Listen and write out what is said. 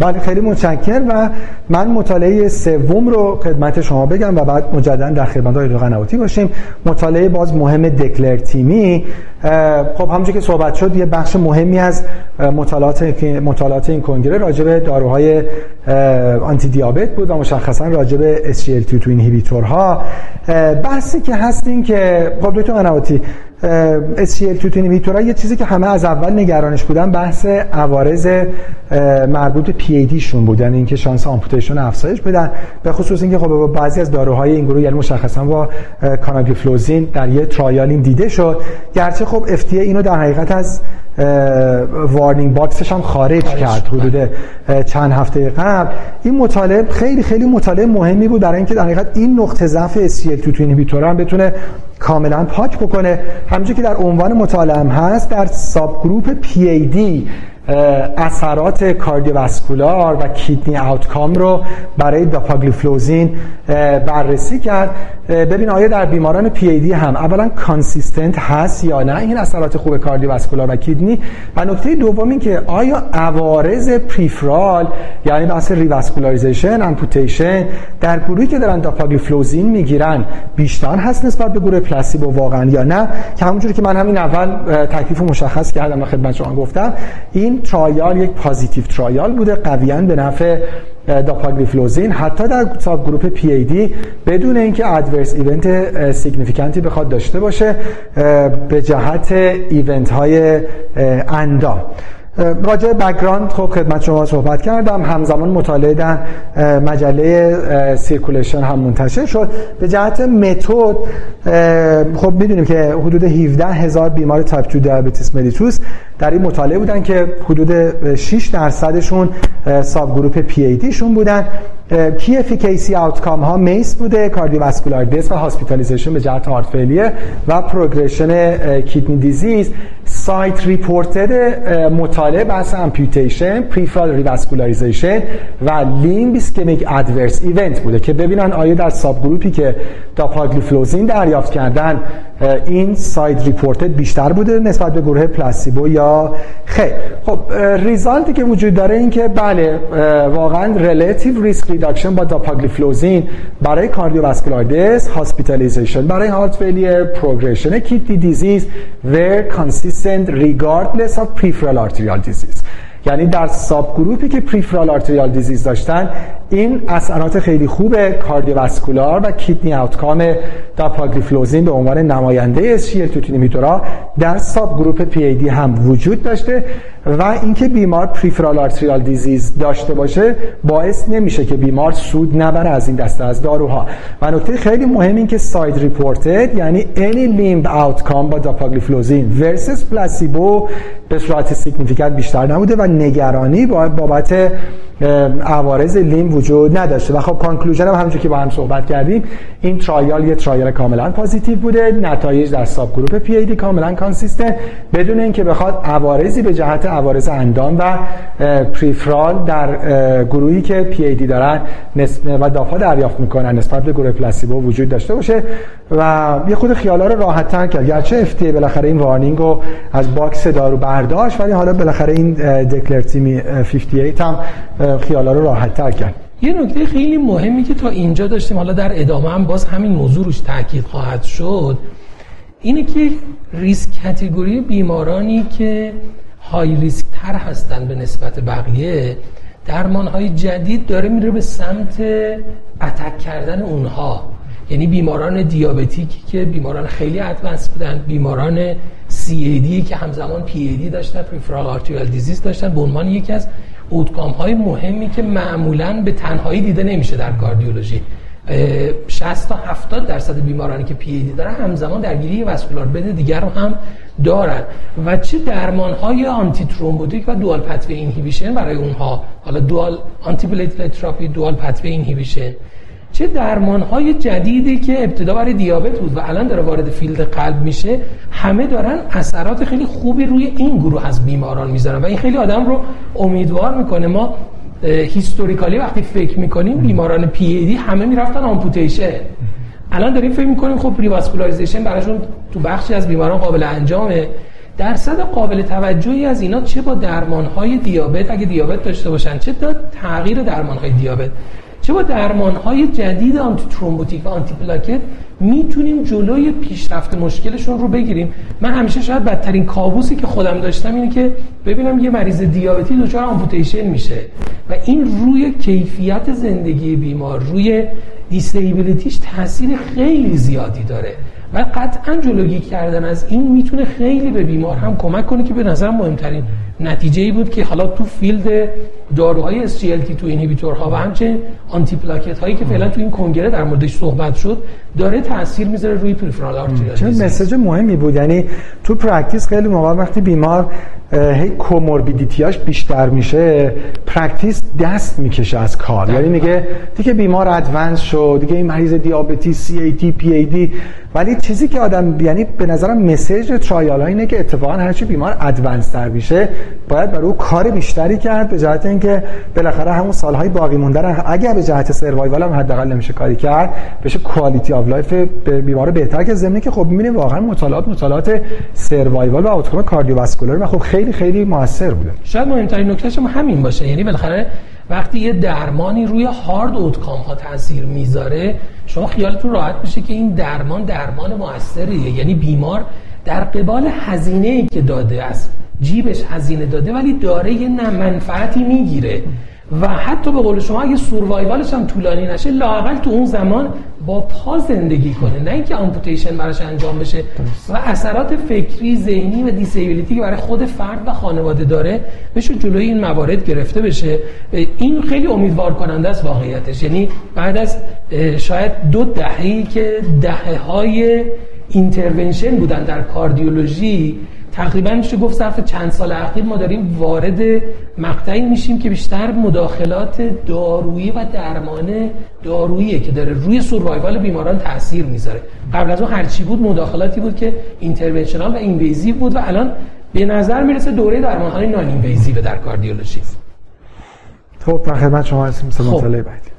بله خیلی متشکر و من مطالعه سوم رو خدمت شما بگم و بعد مجددا در خدمت های قنواتی باشیم. مطالعه باز مهم دکلر تیمی. خب همونجور که صحبت شد یه بخش مهمی از مطالعات مطالعات این کنگره راجع به داروهای آنتی دیابت بود و مشخصا راجع به SGLT2 تو اینهیبیتورها بحثی که هست این که خب دکتر قنواتی SGLT2 اینهیبیتورها یه چیزی که همه از اول نگرانش بودن بحث عوارض مربوط به پی شون بود یعنی اینکه شانس amputation افزایش بدن. به خصوص اینکه خب بعضی از داروهای این گروه یعنی مشخصا با کاناگلیفلوزین در یه trial این دیده شد. گرچه خب FDA اینو در حقیقت از warning box ش هم خارج کرد حدود چند هفته قبل. این مطالعه خیلی خیلی مطالعه مهمی بود برای اینکه در حقیقت این نقطه ضعف SGLT2 inhibitor هم بتونه کاملا پاک بکنه. همونجوری که در عنوان مطالعه هم هست در subgroup PAD اثرات cardiovascular و kidney outcome رو برای داپاگلیفلوزین بررسی کرد. ببین آیا در بیماران پی هم اولا consistent هست یا نه؟ این اثرات خوب cardiovascular و kidney. و نکته دوم این که آیا عوارض peripheral یعنی بحث revascularization amputation در گروهی که دارن داپاگلیفلوزین می‌گیرن بیشتر هست نسبت به گروه placebo واقعا یا نه؟ که همونجوری که من همین اول تکلیف مشخص کردم و خدمت شما گفتم این trial یک positive trial بوده قویا به نفع داپاگلیفلوزین حتی در subgroup PAD بدون اینکه adverse event significant ی بخواد داشته باشه به جهت event های اندام راجع background خب خدمت شما صحبت کردم. همزمان مطالعه در مجله Circulation هم منتشر شد. به جهت متد خب می‌دونیم که حدود 17 هزار بیمار تایپ 2 diabetes mellitus در این مطالعه بودن که حدود 6 درصدشون subgroup PAD شون بودن. key efficacy outcome ها MACE بوده؟ cardiovascular death و hospitalization به جهت heart و progression kidney disease side reported مطالعه بحث amputation peripheral revascularization و limb ischemic adverse event بوده که ببینن آیا در subgroup ی که داپاگلیفلوزین دریافت کردن این side reported بیشتر بوده نسبت به گروه placebo یا خیر. خب result ی که وجود داره این که بله واقعا relative risk reduction با داپاگلیفلوزین برای cardiovascular death hospitalization برای heart failure progression kidney disease were consistent regardless of peripheral arterial disease یعنی در subgroup ی که peripheral arterial disease داشتن این اثرات خیلی خوب cardiovascular و kidney outcome داپاگلیفلوزین به عنوان نماینده SGLT2 در subgroup PAD هم وجود داشته و اینکه بیمار peripheral arterial disease داشته باشه باعث نمیشه که بیمار سود نبره از این دسته از داروها. و نکته خیلی مهم این که side reported یعنی any limb outcome با داپاگلیفلوزین versus placebo به صورت significant بیشتر نبوده و نگرانی بابت عوارض limb وجود نداشته. و خب conclusion هم همونجور که با هم صحبت کردیم این trial یه trial کاملا positive بوده. نتایج در subgroup PAD کاملا consistent بدون اینکه بخواد عوارضی به جهت عوارض اندام و peripheral در گروهی که پی ای دی دارن و داپا دریافت می‌کنن نسبت به گروه placebo وجود داشته باشه. و یه خرده خیالا رو راحت تر کرد. گرچه FDA بالاخره این warning رو از box دارو برداشت ولی حالا بالاخره این DECLARE TIMI 58 هم خیالا رو راحت تر کرد. یه نکته خیلی مهمی که تا اینجا داشتیم حالا در ادامه هم باز همین موضوع روش تاکید خواهد شد اینه که risk category بیمارانی که high risk تر هستن به نسبت بقیه درمان های جدید داره میره به سمت attack کردن اونها. یعنی بیماران دیابتیکی که بیماران خیلی advanced بودن بیماران CAD که همزمان پی داشتن peripheral arterial disease داشتن به عنوان یکی از outcome های مهمی که معمولا به تنهایی دیده نمیشه در کاردیولوژی. 60 تا 70 درصد بیمارانی که دی دارن همزمان درگیری vascular bed های دیگر رو هم دارن. و چه درمان های antithrombotic و dual pathway inhibition برای اونها؟ حالا dual antiplatelet therapy dual pathway inhibition چه درمان های جدیدی که ابتدا برای دیابت بود و الان داره وارد field قلب میشه همه دارن اثرات خیلی خوبی روی این گروه از بیماران می‌ذارن و این خیلی آدم رو امیدوار می‌کنه. ما historically وقتی فکر می‌کنیم بیماران پی ای همه می‌رفتن amputation. الان داریم فکر می‌کنیم خب revascularization براشون تو بخشی از بیماران قابل انجامه. درصد قابل توجهی از اینا چه با درمانهای دیابت اگه دیابت داشته باشن چه با تغییر درمانهای دیابت. چه با درمانهای جدید antithrombotic و آنتی پلاکت می‌تونیم جلوی پیشرفت مشکلشون رو بگیریم؟ من همیشه شاید بدترین کابوسی که خودم داشتم اینه که ببینم یه مریض دیابتی دچار amputation میشه و این روی کیفیت زندگی بیمار روی disability ش تاثیر خیلی زیادی داره و قطعا جلوگیری کردن از این می‌تونه خیلی به بیمار هم کمک کنه که به نظر مهمترین نتیجه ای بود که حالا تو field داروهای SGLT2 inhibitor ها و همچنین آنتی پلاکت هایی که فعلا تو این کنگره در موردش صحبت شد داره تاثیر می‌ذاره روی peripheral arterial چه message مهمی بود. یعنی تو practice خیلی موقع وقتی بیمار هی comorbidity هاش بیشتر میشه practice دست می‌کشه از کار. یعنی میگه دیگه بیمار advanced شد دیگه این مریض دیابتی سی ای تی پی ای دی ولی چیزی که آدم یعنی به نظرم message trial اینه که اتفاقا هرچی بیمار advanced تر میشه باید برای او کار بیشتری کرد به جهت اینکه بالاخره همون سالهای باقی مونده اگر به جهت survival هم حداقل نمیشه کاری کرد بشه quality of life بیمار بهتر که زمینه که خب می‌بینیم واقعا مطالعات مطالعات survival و outcome cardiovascular و خب خیلی خیلی موثر بوده. شاید مهمترین نکتهش همین باشه. یعنی بالاخره وقتی یه درمانی روی هارد اوتکام ها تاثیر می‌ذاره شما خیالتون راحت میشه که این درمان درمان موثریه. یعنی بیمار در قبال هزینه ای که داده است جیبش هزینه داده ولی داره یه منفعتی می‌گیره. و حتی به قول شما اگه سوروایوالش هم طولانی نشه لاقل تو اون زمان با پا زندگی کنه. نه اینکه آمپوتیشن براش انجام بشه. و اثرات فکری ذهنی و disability که برای خود فرد و خانواده داره بشه جلوی این موارد گرفته بشه. این خیلی امیدوار کننده است واقعیتش. یعنی بعد از شاید دو دهه‌ای که دهه های intervention بودن در کاردیولوژی تقریبا میشه گفت صرف چند سال اخیر ما داریم وارد مقطعی میشیم که بیشتر مداخلات دارویی و درمان داروییه که داره روی survival بیماران تاثیر می‌ذاره. قبل از اون هرچی بود مداخلاتی بود که interventional و invasive بود و الان به نظر می‌رسه دوره درمان های non invasive در کاردیولوژی. خب خدمت شما هستیم. خب. بعدی